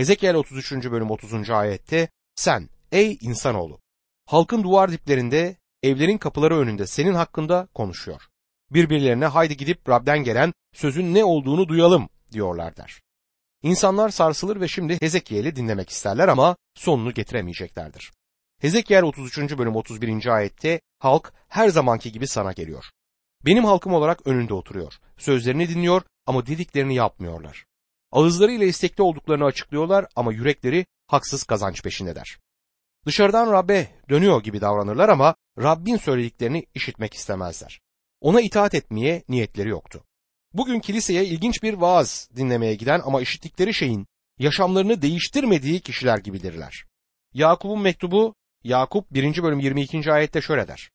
Hezekiel 33. bölüm 30. ayette sen ey insanoğlu halkın duvar diplerinde evlerin kapıları önünde senin hakkında konuşuyor. Birbirlerine haydi gidip Rab'den gelen sözün ne olduğunu duyalım diyorlar der. İnsanlar sarsılır ve şimdi Hezekiel'i dinlemek isterler ama sonunu getiremeyeceklerdir. Hezekiel 33. bölüm 31. ayette halk her zamanki gibi sana geliyor. Benim halkım olarak önünde oturuyor. Sözlerini dinliyor ama dediklerini yapmıyorlar. Ağızlarıyla istekli olduklarını açıklıyorlar ama yürekleri haksız kazanç peşindeler. Dışarıdan Rab'be dönüyor gibi davranırlar ama Rabbin söylediklerini işitmek istemezler. Ona itaat etmeye niyetleri yoktu. Bugün kiliseye ilginç bir vaaz dinlemeye giden ama işittikleri şeyin yaşamlarını değiştirmediği kişiler gibidirler. Yakup'un mektubu Yakup 1. bölüm 22. ayette şöyle der.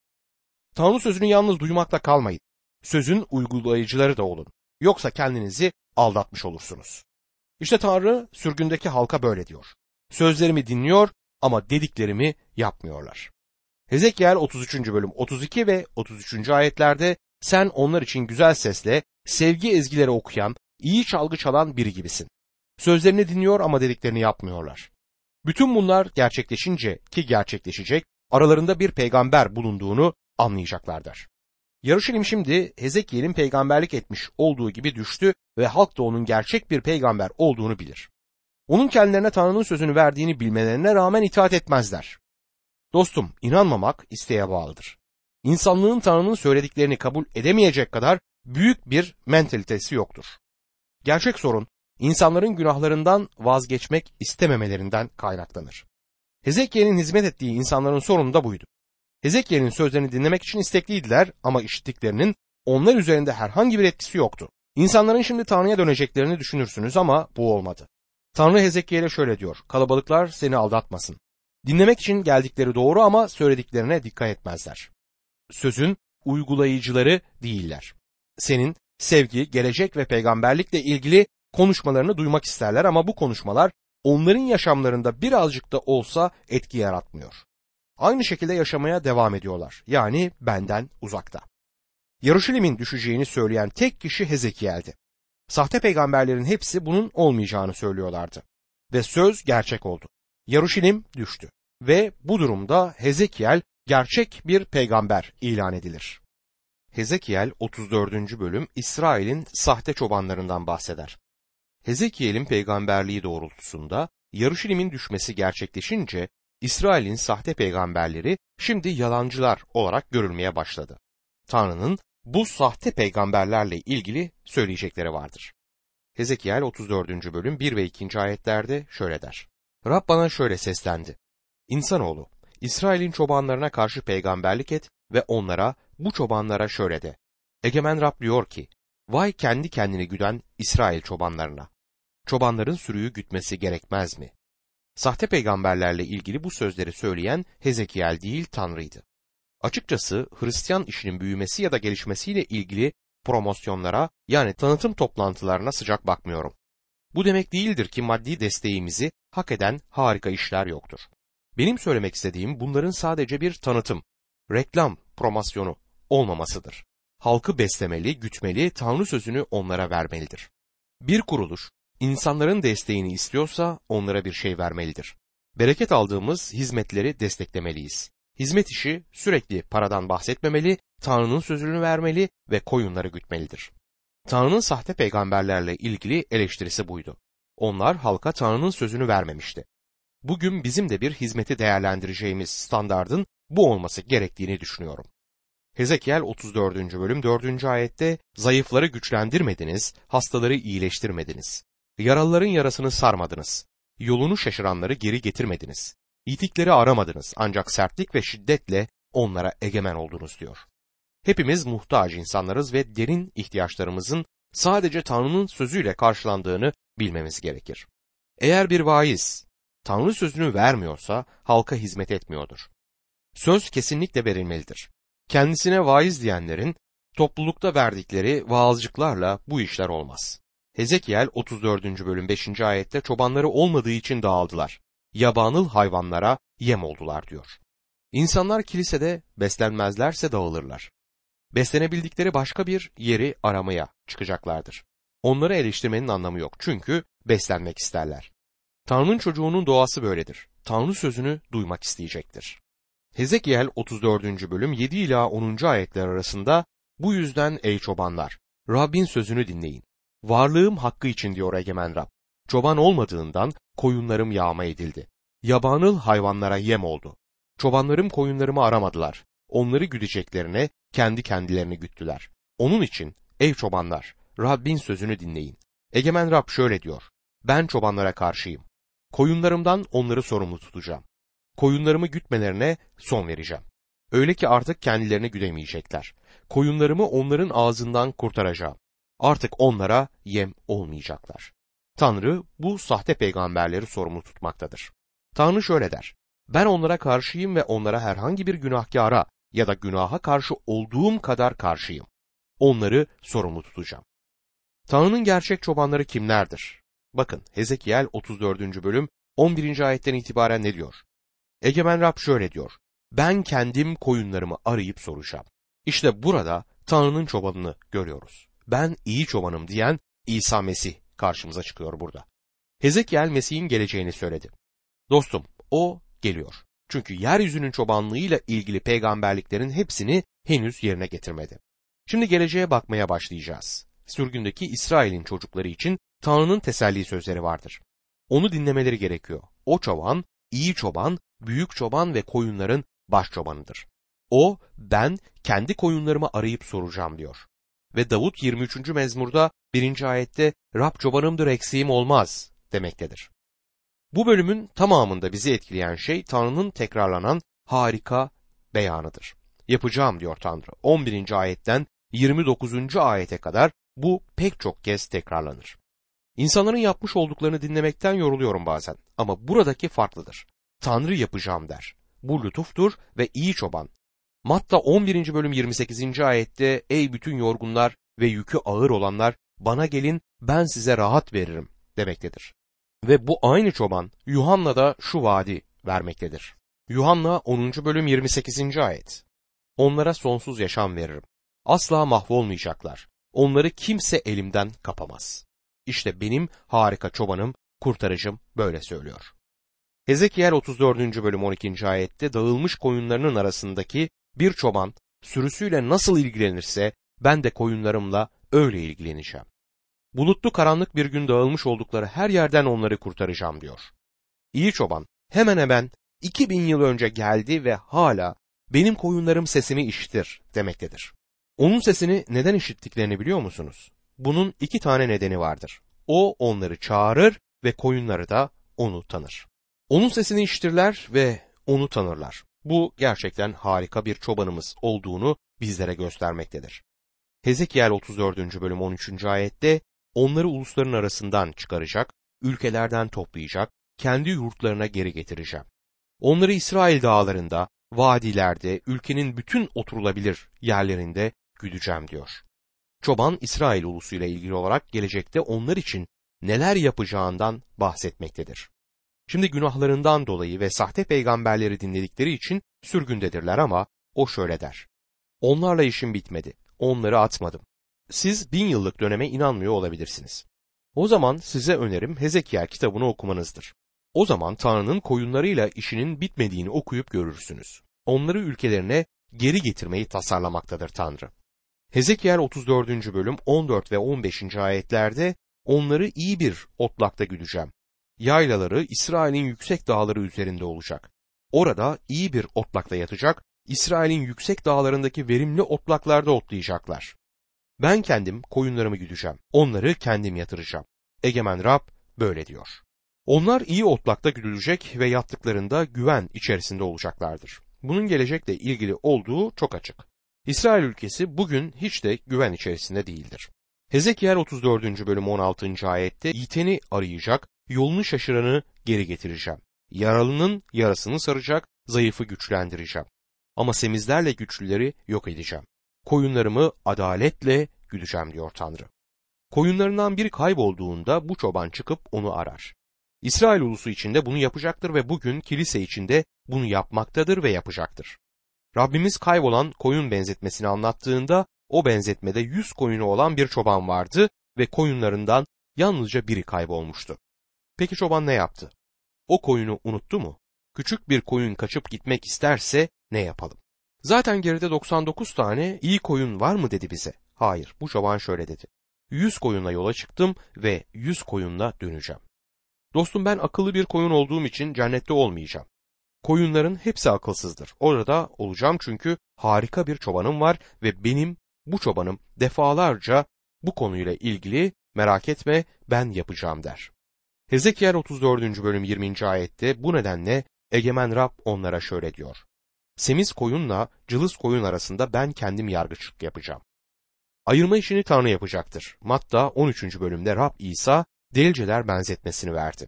Tanrı sözünü yalnız duymakla kalmayın. Sözün uygulayıcıları da olun. Yoksa kendinizi aldatmış olursunuz. İşte Tanrı sürgündeki halka böyle diyor. Sözlerimi dinliyor ama dediklerimi yapmıyorlar. Hezekiel 33. bölüm 32 ve 33. ayetlerde sen onlar için güzel sesle sevgi ezgileri okuyan, iyi çalgı çalan biri gibisin. Sözlerini dinliyor ama dediklerini yapmıyorlar. Bütün bunlar gerçekleşince ki gerçekleşecek aralarında bir peygamber bulunduğunu anlayacaklardır. Yarışilim şimdi Hezekiel'in peygamberlik etmiş olduğu gibi düştü ve halk da onun gerçek bir peygamber olduğunu bilir. Onun kendilerine Tanrı'nın sözünü verdiğini bilmelerine rağmen itaat etmezler. Dostum, inanmamak isteğe bağlıdır. İnsanlığın Tanrı'nın söylediklerini kabul edemeyecek kadar büyük bir mentalitesi yoktur. Gerçek sorun insanların günahlarından vazgeçmek istememelerinden kaynaklanır. Hezekiel'in hizmet ettiği insanların sorunu da buydu. Hezekiel'in sözlerini dinlemek için istekliydiler ama işittiklerinin onlar üzerinde herhangi bir etkisi yoktu. İnsanların şimdi Tanrı'ya döneceklerini düşünürsünüz ama bu olmadı. Tanrı Hezekiel'e şöyle diyor, kalabalıklar seni aldatmasın. Dinlemek için geldikleri doğru ama söylediklerine dikkat etmezler. Sözün uygulayıcıları değiller. Senin sevgi, gelecek ve peygamberlikle ilgili konuşmalarını duymak isterler ama bu konuşmalar onların yaşamlarında birazcık da olsa etki yaratmıyor. Aynı şekilde yaşamaya devam ediyorlar. Yani benden uzakta. Yarışilim'in düşeceğini söyleyen tek kişi Hezekiel'di. Sahte peygamberlerin hepsi bunun olmayacağını söylüyorlardı. Ve söz gerçek oldu. Yaruşilim düştü. Ve bu durumda Hezekiel gerçek bir peygamber ilan edilir. Hezekiel 34. bölüm İsrail'in sahte çobanlarından bahseder. Hezekiel'in peygamberliği doğrultusunda Yarışilim'in düşmesi gerçekleşince İsrail'in sahte peygamberleri şimdi yalancılar olarak görülmeye başladı. Tanrı'nın bu sahte peygamberlerle ilgili söyleyecekleri vardır. Hezekiel 34. bölüm 1 ve 2. ayetlerde şöyle der. Rab bana şöyle seslendi. İnsanoğlu, İsrail'in çobanlarına karşı peygamberlik et ve onlara, bu çobanlara şöyle de. Egemen Rab diyor ki, vay kendi kendini güden İsrail çobanlarına. Çobanların sürüyü gütmesi gerekmez mi? Sahte peygamberlerle ilgili bu sözleri söyleyen Hezekiel değil Tanrı'ydı. Açıkçası Hristiyan işinin büyümesi ya da gelişmesiyle ilgili promosyonlara yani tanıtım toplantılarına sıcak bakmıyorum. Bu demek değildir ki maddi desteğimizi hak eden harika işler yoktur. Benim söylemek istediğim bunların sadece bir tanıtım, reklam, promosyonu olmamasıdır. Halkı beslemeli, gütmeli, Tanrı sözünü onlara vermelidir. Bir kuruluş insanların desteğini istiyorsa onlara bir şey vermelidir. Bereket aldığımız hizmetleri desteklemeliyiz. Hizmet işi sürekli paradan bahsetmemeli, Tanrı'nın sözünü vermeli ve koyunları gütmelidir. Tanrı'nın sahte peygamberlerle ilgili eleştirisi buydu. Onlar halka Tanrı'nın sözünü vermemişti. Bugün bizim de bir hizmeti değerlendireceğimiz standardın bu olması gerektiğini düşünüyorum. Hezekiel 34. bölüm 4. ayette zayıfları güçlendirmediniz, hastaları iyileştirmediniz. Yaralıların yarasını sarmadınız. Yolunu şaşıranları geri getirmediniz. Yitikleri aramadınız ancak sertlik ve şiddetle onlara egemen oldunuz diyor. Hepimiz muhtaç insanlarız ve derin ihtiyaçlarımızın sadece Tanrı'nın sözüyle karşılandığını bilmemiz gerekir. Eğer bir vaiz Tanrı sözünü vermiyorsa halka hizmet etmiyordur. Söz kesinlikle verilmelidir. Kendisine vaiz diyenlerin toplulukta verdikleri vaazcıklarla bu işler olmaz. Hezekiel 34. bölüm 5. ayette çobanları olmadığı için dağıldılar. Yabanıl hayvanlara yem oldular diyor. İnsanlar kilisede beslenmezlerse dağılırlar. Beslenebildikleri başka bir yeri aramaya çıkacaklardır. Onları eleştirmenin anlamı yok çünkü beslenmek isterler. Tanrı'nın çocuğunun doğası böyledir. Tanrı sözünü duymak isteyecektir. Hezekiel 34. bölüm 7 ila 10. ayetler arasında bu yüzden ey çobanlar Rabbin sözünü dinleyin. Varlığım hakkı için diyor egemen Rab. Çoban olmadığından koyunlarım yağma edildi. Yabanıl hayvanlara yem oldu. Çobanlarım koyunlarımı aramadılar. Onları güdeceklerine kendi kendilerini güttüler. Onun için ey çobanlar Rabbin sözünü dinleyin. Egemen Rab şöyle diyor. Ben çobanlara karşıyım. Koyunlarımdan onları sorumlu tutacağım. Koyunlarımı gütmelerine son vereceğim. Öyle ki artık kendilerini güdemeyecekler. Koyunlarımı onların ağzından kurtaracağım. Artık onlara yem olmayacaklar. Tanrı bu sahte peygamberleri sorumlu tutmaktadır. Tanrı şöyle der. Ben onlara karşıyım ve onlara herhangi bir günahkara ya da günaha karşı olduğum kadar karşıyım. Onları sorumlu tutacağım. Tanrı'nın gerçek çobanları kimlerdir? Bakın Hezekiel 34. bölüm 11. ayetten itibaren ne diyor? Egemen Rab şöyle diyor. Ben kendim koyunlarımı arayıp soracağım. İşte burada Tanrı'nın çobanını görüyoruz. Ben iyi çobanım diyen İsa Mesih karşımıza çıkıyor burada. Hezekiel Mesih'in geleceğini söyledi. Dostum o geliyor. Çünkü yeryüzünün çobanlığıyla ilgili peygamberliklerin hepsini henüz yerine getirmedi. Şimdi geleceğe bakmaya başlayacağız. Sürgündeki İsrail'in çocukları için Tanrı'nın teselli sözleri vardır. Onu dinlemeleri gerekiyor. O çoban, iyi çoban, büyük çoban ve koyunların baş çobanıdır. O, ben kendi koyunlarımı arayıp soracağım diyor. Ve Davut 23. mezmurda 1. ayette Rab çobanımdır eksiğim olmaz demektedir. Bu bölümün tamamında bizi etkileyen şey Tanrı'nın tekrarlanan harika beyanıdır. Yapacağım diyor Tanrı. 11. ayetten 29. ayete kadar bu pek çok kez tekrarlanır. İnsanların yapmış olduklarını dinlemekten yoruluyorum bazen ama buradaki farklıdır. Tanrı yapacağım der. Bu lütuftur ve iyi çoban. Matta 11. bölüm 28. ayette ey bütün yorgunlar ve yükü ağır olanlar bana gelin ben size rahat veririm demektedir. Ve bu aynı çoban Yuhanna'da şu vaadi vermektedir. Yuhanna 10. bölüm 28. ayet. Onlara sonsuz yaşam veririm. Asla mahvolmayacaklar. Onları kimse elimden kapamaz. İşte benim harika çobanım, kurtarıcım böyle söylüyor. Hezekiel 34. bölüm 12. ayette dağılmış koyunlarının arasındaki bir çoban sürüsüyle nasıl ilgilenirse ben de koyunlarımla öyle ilgileneceğim. Bulutlu karanlık bir gün dağılmış oldukları her yerden onları kurtaracağım diyor. İyi çoban hemen hemen 2000 yıl önce geldi ve hala benim koyunlarım sesimi işitir demektedir. Onun sesini neden işittiklerini biliyor musunuz? Bunun iki tane nedeni vardır. O onları çağırır ve koyunları da onu tanır. Onun sesini işitirler ve onu tanırlar. Bu gerçekten harika bir çobanımız olduğunu bizlere göstermektedir. Hezekiel 34. bölüm 13. ayette onları ulusların arasından çıkaracak, ülkelerden toplayacak, kendi yurtlarına geri getireceğim. Onları İsrail dağlarında, vadilerde, ülkenin bütün oturulabilir yerlerinde güdeceğim diyor. Çoban İsrail ulusuyla ilgili olarak gelecekte onlar için neler yapacağından bahsetmektedir. Şimdi günahlarından dolayı ve sahte peygamberleri dinledikleri için sürgündedirler ama o şöyle der. Onlarla işim bitmedi. Onları atmadım. Siz bin yıllık döneme inanmıyor olabilirsiniz. O zaman size önerim Hezekiel kitabını okumanızdır. O zaman Tanrı'nın koyunlarıyla işinin bitmediğini okuyup görürsünüz. Onları ülkelerine geri getirmeyi tasarlamaktadır Tanrı. Hezekiel 34. bölüm 14 ve 15. ayetlerde onları iyi bir otlakta güdeceğim. Yaylaları İsrail'in yüksek dağları üzerinde olacak. Orada iyi bir otlakta yatacak, İsrail'in yüksek dağlarındaki verimli otlaklarda otlayacaklar. Ben kendim koyunlarımı güdeceğim, onları kendim yatıracağım. Egemen Rab böyle diyor. Onlar iyi otlakta güdülecek ve yattıklarında güven içerisinde olacaklardır. Bunun gelecekle ilgili olduğu çok açık. İsrail ülkesi bugün hiç de güven içerisinde değildir. Hezekiel 34. bölüm 16. ayette yiteni arayacak, yolunu şaşıranı geri getireceğim. Yaralının yarasını saracak, zayıfı güçlendireceğim. Ama semizlerle güçlüleri yok edeceğim. Koyunlarımı adaletle güdeceğim diyor Tanrı. Koyunlarından biri kaybolduğunda bu çoban çıkıp onu arar. İsrail ulusu içinde bunu yapacaktır ve bugün kilise içinde bunu yapmaktadır ve yapacaktır. Rabbimiz kaybolan koyun benzetmesini anlattığında o benzetmede yüz koyunu olan bir çoban vardı ve koyunlarından yalnızca biri kaybolmuştu. Peki çoban ne yaptı? O koyunu unuttu mu? Küçük bir koyun kaçıp gitmek isterse ne yapalım? Zaten geride 99 tane iyi koyun var mı dedi bize. Hayır, bu çoban şöyle dedi. 100 koyunla yola çıktım ve 100 koyunla döneceğim. Dostum ben akıllı bir koyun olduğum için cennette olmayacağım. Koyunların hepsi akılsızdır. Orada olacağım çünkü harika bir çobanım var ve benim bu çobanım defalarca bu konuyla ilgili merak etme ben yapacağım der. Hezekiel 34. bölüm 20. ayette bu nedenle egemen Rab onlara şöyle diyor. Semiz koyunla cılız koyun arasında ben kendim yargıçlık yapacağım. Ayırma işini Tanrı yapacaktır. Matta 13. bölümde Rab İsa delceler benzetmesini verdi.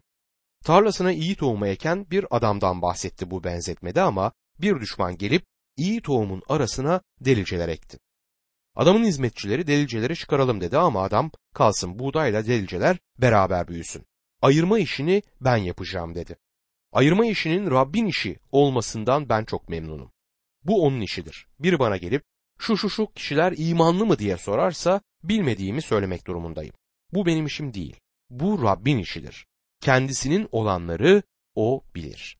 Tarlasına iyi tohumu eken bir adamdan bahsetti bu benzetmede ama bir düşman gelip iyi tohumun arasına deliceler ekti. Adamın hizmetçileri deliceleri çıkaralım dedi ama adam kalsın buğdayla deliceler beraber büyüsün. Ayırma işini ben yapacağım dedi. Ayırma işinin Rabbin işi olmasından ben çok memnunum. Bu onun işidir. Bir bana gelip şu şu şu kişiler imanlı mı diye sorarsa bilmediğimi söylemek durumundayım. Bu benim işim değil. Bu Rabbin işidir. Kendisinin olanları o bilir.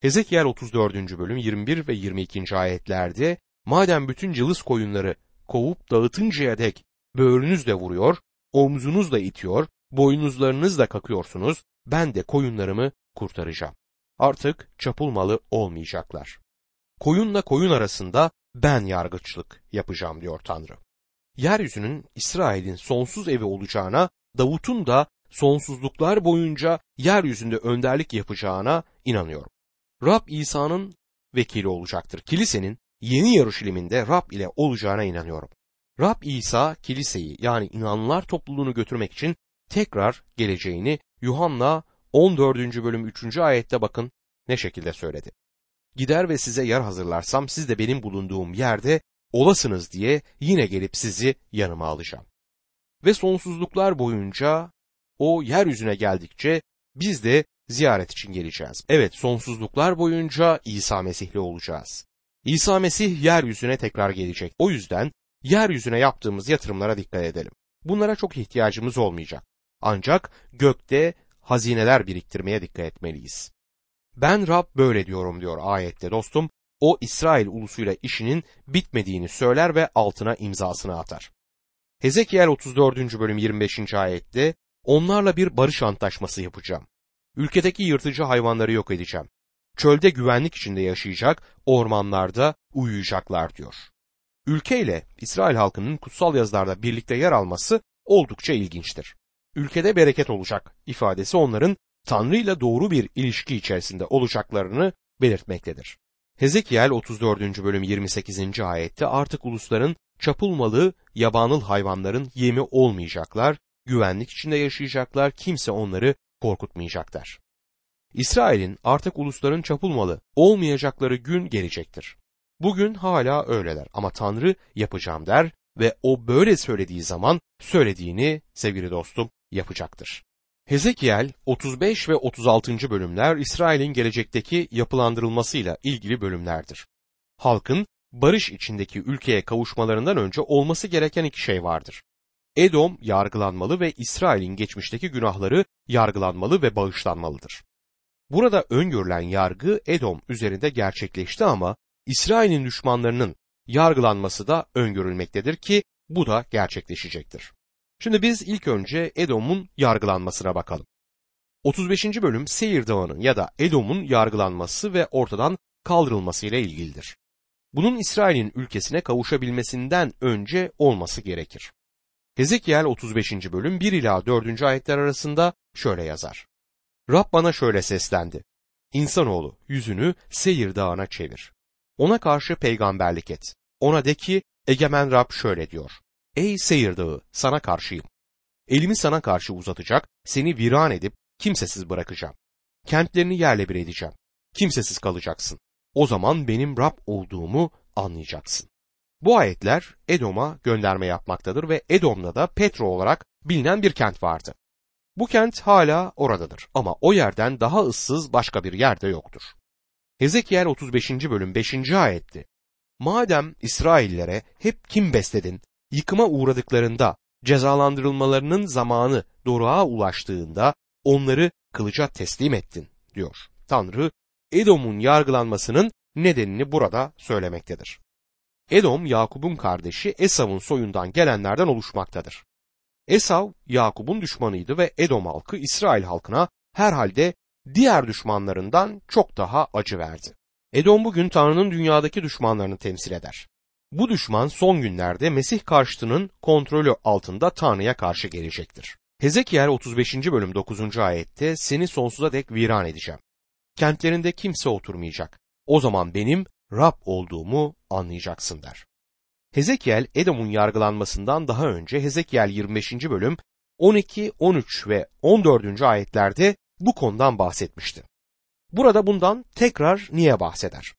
Hezekiel 34. bölüm 21 ve 22. ayetlerde madem bütün cılız koyunları kovup dağıtıncaya dek böğrünüzle vuruyor, omzunuzla itiyor, boynuzlarınızla kakıyorsunuz, ben de koyunlarımı kurtaracağım. Artık çapulmalı olmayacaklar. Koyunla koyun arasında ben yargıçlık yapacağım diyor Tanrı. Yeryüzünün İsrail'in sonsuz evi olacağına, Davut'un da sonsuzluklar boyunca yeryüzünde önderlik yapacağına inanıyorum. Rab İsa'nın vekili olacaktır. Kilisenin yeni Yarışilim'inde Rab ile olacağına inanıyorum. Rab İsa kiliseyi yani inanlar topluluğunu götürmek için tekrar geleceğini Yuhanna 14. bölüm 3. ayette bakın ne şekilde söyledi. Gider ve size yer hazırlarsam siz de benim bulunduğum yerde olasınız diye yine gelip sizi yanıma alacağım. Ve sonsuzluklar boyunca o yeryüzüne geldikçe biz de ziyaret için geleceğiz. Evet sonsuzluklar boyunca İsa Mesihli olacağız. İsa Mesih yeryüzüne tekrar gelecek. O yüzden yeryüzüne yaptığımız yatırımlara dikkat edelim. Bunlara çok ihtiyacımız olmayacak. Ancak gökte hazineler biriktirmeye dikkat etmeliyiz. Ben Rab böyle diyorum diyor ayette dostum. O İsrail ulusuyla işinin bitmediğini söyler ve altına imzasını atar. Hezekiel 34. bölüm 25. ayette onlarla bir barış antlaşması yapacağım. Ülkedeki yırtıcı hayvanları yok edeceğim. Çölde güvenlik içinde yaşayacak, ormanlarda uyuyacaklar diyor. Ülke ile İsrail halkının kutsal yazılarda birlikte yer alması oldukça ilginçtir. Ülkede bereket olacak ifadesi onların Tanrı ile doğru bir ilişki içerisinde olacaklarını belirtmektedir. Hezekiel 34. bölüm 28. ayette artık ulusların çapulmalı yabanıl hayvanların yemi olmayacaklar, güvenlik içinde yaşayacaklar, kimse onları korkutmayacaklar. İsrail'in artık ulusların çapulmalı olmayacakları gün gelecektir. Bugün hala öyleler ama Tanrı yapacağım der ve o böyle söylediği zaman söylediğini sevgili dostum yapacaktır. Hezekiel 35 ve 36. bölümler İsrail'in gelecekteki yapılandırılmasıyla ilgili bölümlerdir. Halkın barış içindeki ülkeye kavuşmalarından önce olması gereken iki şey vardır. Edom yargılanmalı ve İsrail'in geçmişteki günahları yargılanmalı ve bağışlanmalıdır. Burada öngörülen yargı Edom üzerinde gerçekleşti ama İsrail'in düşmanlarının yargılanması da öngörülmektedir ki bu da gerçekleşecektir. Şimdi biz ilk önce Edom'un yargılanmasına bakalım. 35. bölüm Seyir Dağı'nın ya da Edom'un yargılanması ve ortadan kaldırılması ile ilgilidir. Bunun İsrail'in ülkesine kavuşabilmesinden önce olması gerekir. Hezekiel 35. bölüm 1 ila 4. ayetler arasında şöyle yazar. Rab bana şöyle seslendi. İnsanoğlu yüzünü Seyir Dağı'na çevir. Ona karşı peygamberlik et. Ona de ki egemen Rab şöyle diyor. Ey Seyir Dağı sana karşıyım. Elimi sana karşı uzatacak, seni viran edip kimsesiz bırakacağım. Kentlerini yerle bir edeceğim. Kimsesiz kalacaksın. O zaman benim Rab olduğumu anlayacaksın. Bu ayetler Edom'a gönderme yapmaktadır ve Edom'da da Petro olarak bilinen bir kent vardı. Bu kent hala oradadır ama o yerden daha ıssız başka bir yerde yoktur. Hezekiel 35. bölüm 5. ayetti. Madem İsraillere hep kim besledin, yıkıma uğradıklarında cezalandırılmalarının zamanı doruğa ulaştığında onları kılıca teslim ettin diyor. Tanrı Edom'un yargılanmasının nedenini burada söylemektedir. Edom Yakup'un kardeşi Esav'ın soyundan gelenlerden oluşmaktadır. Esav Yakup'un düşmanıydı ve Edom halkı İsrail halkına herhalde diğer düşmanlarından çok daha acı verdi. Edom bugün Tanrı'nın dünyadaki düşmanlarını temsil eder. Bu düşman son günlerde Mesih karşıtının kontrolü altında Tanrı'ya karşı gelecektir. Hezekiel 35. bölüm 9. ayette seni sonsuza dek viran edeceğim. Kentlerinde kimse oturmayacak. O zaman benim Rab olduğumu anlayacaksın der. Hezekiel Edom'un yargılanmasından daha önce Hezekiel 25. bölüm 12, 13 ve 14. ayetlerde bu konudan bahsetmişti. Burada bundan tekrar niye bahseder?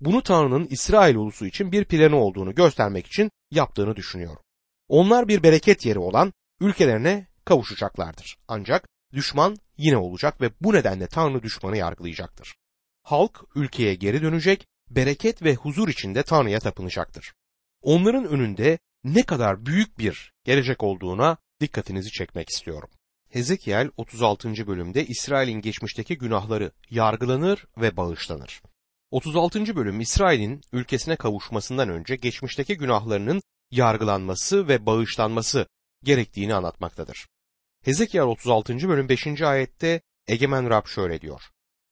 Bunu Tanrı'nın İsrail ulusu için bir planı olduğunu göstermek için yaptığını düşünüyorum. Onlar bir bereket yeri olan ülkelerine kavuşacaklardır. Ancak düşman yine olacak ve bu nedenle Tanrı düşmanı yargılayacaktır. Halk ülkeye geri dönecek, bereket ve huzur içinde Tanrı'ya tapınacaktır. Onların önünde ne kadar büyük bir gelecek olduğuna dikkatinizi çekmek istiyorum. Hezekiel 36. bölümde İsrail'in geçmişteki günahları yargılanır ve bağışlanır. 36. bölüm İsrail'in ülkesine kavuşmasından önce geçmişteki günahlarının yargılanması ve bağışlanması gerektiğini anlatmaktadır. Hezekiel 36. bölüm 5. ayette Egemen Rab şöyle diyor.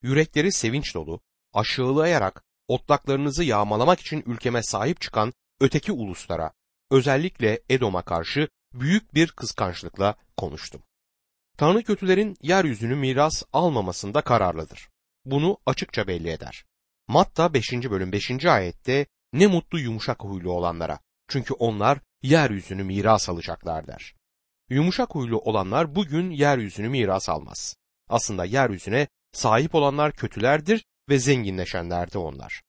Yürekleri sevinç dolu, aşağılayarak otlaklarınızı yağmalamak için ülkeme sahip çıkan öteki uluslara, özellikle Edom'a karşı büyük bir kıskançlıkla konuştum. Tanrı kötülerin yeryüzünü miras almamasında kararlıdır. Bunu açıkça belli eder. Matta 5. bölüm 5. ayette ne mutlu yumuşak huylu olanlara çünkü onlar yeryüzünü miras alacaklar der. Yumuşak huylu olanlar bugün yeryüzünü miras almaz. Aslında yeryüzüne sahip olanlar kötülerdir ve zenginleşenler de onlar.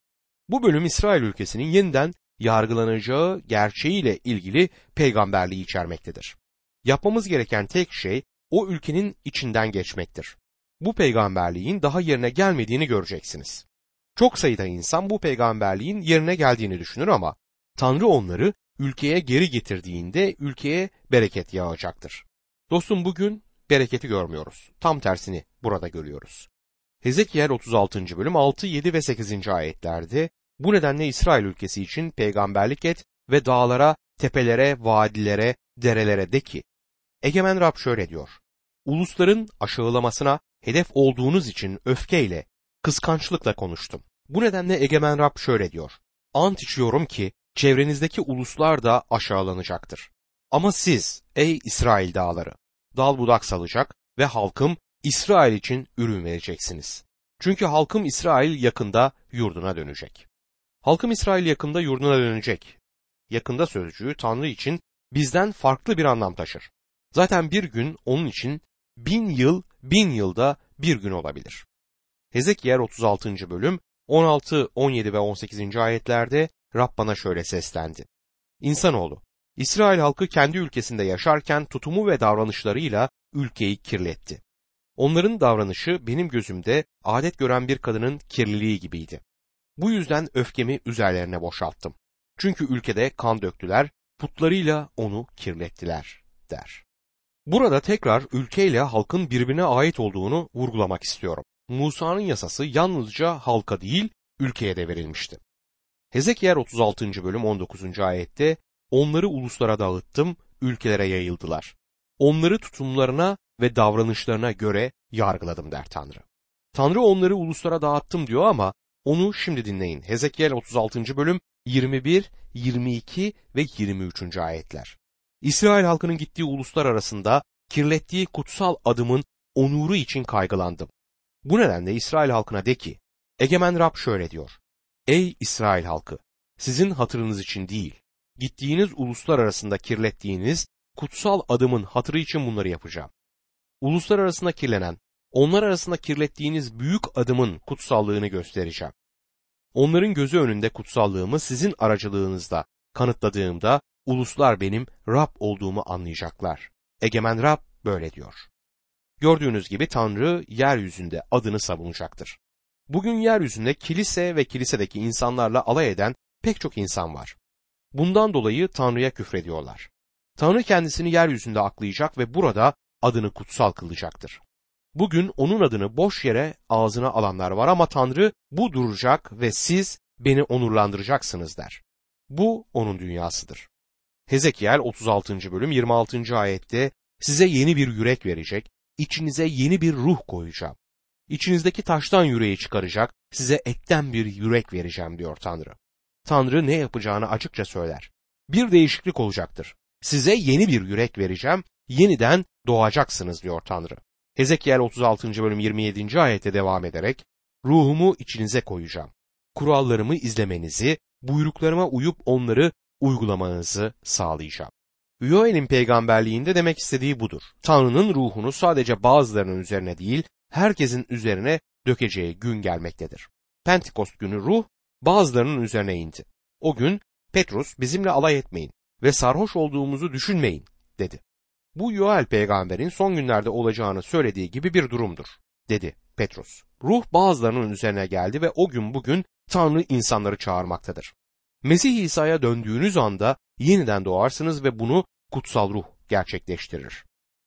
Bu bölüm İsrail ülkesinin yeniden yargılanacağı gerçeğiyle ilgili peygamberliği içermektedir. Yapmamız gereken tek şey o ülkenin içinden geçmektir. Bu peygamberliğin daha yerine gelmediğini göreceksiniz. Çok sayıda insan bu peygamberliğin yerine geldiğini düşünür ama Tanrı onları ülkeye geri getirdiğinde ülkeye bereket yağacaktır. Dostum bugün bereketi görmüyoruz. Tam tersini burada görüyoruz. Hezekiel 36. bölüm 6, 7 ve 8. ayetlerde bu nedenle İsrail ülkesi için peygamberlik et ve dağlara, tepelere, vadilere, derelere de ki, Egemen Rab şöyle diyor, ulusların aşağılamasına hedef olduğunuz için öfkeyle, kıskançlıkla konuştum. Bu nedenle Egemen Rab şöyle diyor, ant içiyorum ki çevrenizdeki uluslar da aşağılanacaktır. Ama siz ey İsrail dağları dal budak salacak ve halkım İsrail için ürün vereceksiniz. Çünkü halkım İsrail yakında yurduna dönecek. Halkım İsrail yakında yurduna dönecek. Yakında sözcüğü Tanrı için bizden farklı bir anlam taşır. Zaten bir gün onun için bin yıl, bin yılda bir gün olabilir. Hezekiel 36. bölüm 16, 17 ve 18. ayetlerde Rab bana şöyle seslendi. İnsanoğlu, İsrail halkı kendi ülkesinde yaşarken tutumu ve davranışlarıyla ülkeyi kirletti. Onların davranışı benim gözümde adet gören bir kadının kirliliği gibiydi. Bu yüzden öfkemi üzerlerine boşalttım. Çünkü ülkede kan döktüler, putlarıyla onu kirlettiler der. Burada tekrar ülkeyle halkın birbirine ait olduğunu vurgulamak istiyorum. Musa'nın yasası yalnızca halka değil, ülkeye de verilmişti. Hezekiel 36. bölüm 19. ayette onları uluslara dağıttım, ülkelere yayıldılar. Onları tutumlarına ve davranışlarına göre yargıladım der Tanrı. Tanrı onları uluslara dağıttım diyor ama onu şimdi dinleyin. Hezekiel 36. bölüm 21, 22 ve 23. ayetler. İsrail halkının gittiği uluslar arasında kirlettiği kutsal adımın onuru için kaygılandım. Bu nedenle İsrail halkına de ki, Egemen Rab şöyle diyor. Ey İsrail halkı! Sizin hatırınız için değil, gittiğiniz uluslar arasında kirlettiğiniz kutsal adımın hatırı için bunları yapacağım. Uluslar arasında kirlenen, onlar arasında kirlettiğiniz büyük adımın kutsallığını göstereceğim. Onların gözü önünde kutsallığımı sizin aracılığınızda kanıtladığımda uluslar benim Rab olduğumu anlayacaklar. Egemen Rab böyle diyor. Gördüğünüz gibi Tanrı yeryüzünde adını savunacaktır. Bugün yeryüzünde kilise ve kilisedeki insanlarla alay eden pek çok insan var. Bundan dolayı Tanrı'ya küfrediyorlar. Tanrı kendisini yeryüzünde aklayacak ve burada adını kutsal kılacaktır. Bugün onun adını boş yere ağzına alanlar var ama Tanrı bu duracak ve siz beni onurlandıracaksınız der. Bu onun dünyasıdır. Hezekiel 36. bölüm 26. ayette size yeni bir yürek verecek, içinize yeni bir ruh koyacağım. İçinizdeki taştan yüreği çıkaracak, size etten bir yürek vereceğim diyor Tanrı. Tanrı ne yapacağını açıkça söyler. Bir değişiklik olacaktır. Size yeni bir yürek vereceğim, yeniden doğacaksınız diyor Tanrı. Hezekiel 36. bölüm 27. ayette devam ederek, ruhumu içinize koyacağım. Kurallarımı izlemenizi, buyruklarıma uyup onları uygulamanızı sağlayacağım. Yoel'in peygamberliğinde demek istediği budur. Tanrı'nın ruhunu sadece bazılarının üzerine değil, herkesin üzerine dökeceği gün gelmektedir. Pentekost günü ruh bazılarının üzerine indi. O gün Petrus bizimle alay etmeyin ve sarhoş olduğumuzu düşünmeyin dedi. Bu Yoel peygamberin son günlerde olacağını söylediği gibi bir durumdur dedi Petrus. Ruh bazılarının üzerine geldi ve o gün bugün Tanrı insanları çağırmaktadır. Mesih İsa'ya döndüğünüz anda yeniden doğarsınız ve bunu kutsal ruh gerçekleştirir.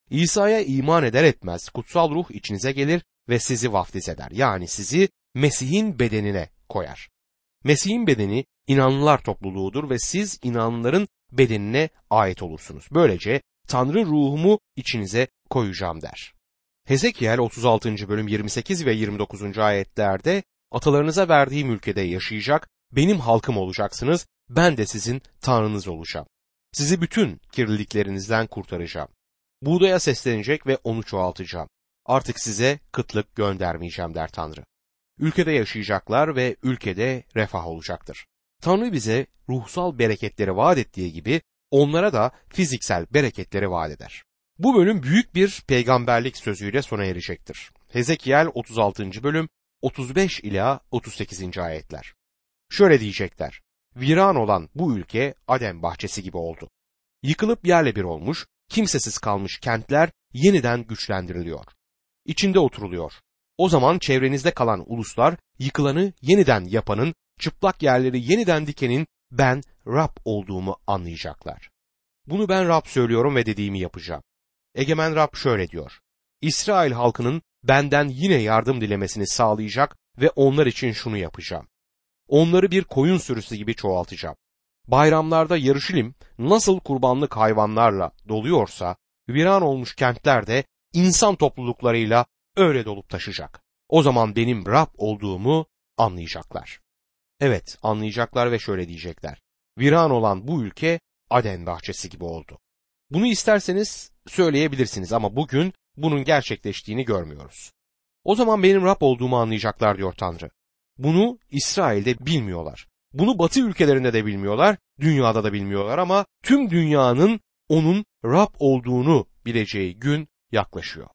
İsa'ya iman eder etmez kutsal ruh içinize gelir ve sizi vaftiz eder. Yani sizi Mesih'in bedenine koyar. Mesih'in bedeni inanlılar topluluğudur ve siz inanlıların bedenine ait olursunuz. Böylece Tanrı ruhumu içinize koyacağım der. Hezekiel 36. bölüm 28 ve 29. ayetlerde atalarınıza verdiğim ülkede yaşayacak, benim halkım olacaksınız, ben de sizin Tanrınız olacağım. Sizi bütün kirliliklerinizden kurtaracağım. Buğdaya seslenecek ve onu çoğaltacağım. Artık size kıtlık göndermeyeceğim der Tanrı. Ülkede yaşayacaklar ve ülkede refah olacaktır. Tanrı bize ruhsal bereketleri vaat ettiği gibi onlara da fiziksel bereketleri vaat eder. Bu bölüm büyük bir peygamberlik sözüyle sona erecektir. Hezekiel 36. bölüm 35 ila 38. ayetler. Şöyle diyecekler. Viran olan bu ülke Adem bahçesi gibi oldu. Yıkılıp yerle bir olmuş, kimsesiz kalmış kentler yeniden güçlendiriliyor. İçinde oturuluyor. O zaman çevrenizde kalan uluslar yıkılanı yeniden yapanın, çıplak yerleri yeniden dikenin ben Rab olduğumu anlayacaklar. Bunu ben Rab söylüyorum ve dediğimi yapacağım. Egemen Rab şöyle diyor. İsrail halkının benden yine yardım dilemesini sağlayacak ve onlar için şunu yapacağım. Onları bir koyun sürüsü gibi çoğaltacağım. Bayramlarda Yarışilim nasıl kurbanlık hayvanlarla doluyorsa, viran olmuş kentlerde insan topluluklarıyla öyle dolup taşacak. O zaman benim Rab olduğumu anlayacaklar. Evet anlayacaklar ve şöyle diyecekler. Viran olan bu ülke Aden bahçesi gibi oldu. Bunu isterseniz söyleyebilirsiniz ama bugün bunun gerçekleştiğini görmüyoruz. O zaman benim Rab olduğumu anlayacaklar diyor Tanrı. Bunu İsrail'de bilmiyorlar. Bunu Batı ülkelerinde de bilmiyorlar, dünyada da bilmiyorlar ama tüm dünyanın onun Rab olduğunu bileceği gün yaklaşıyor.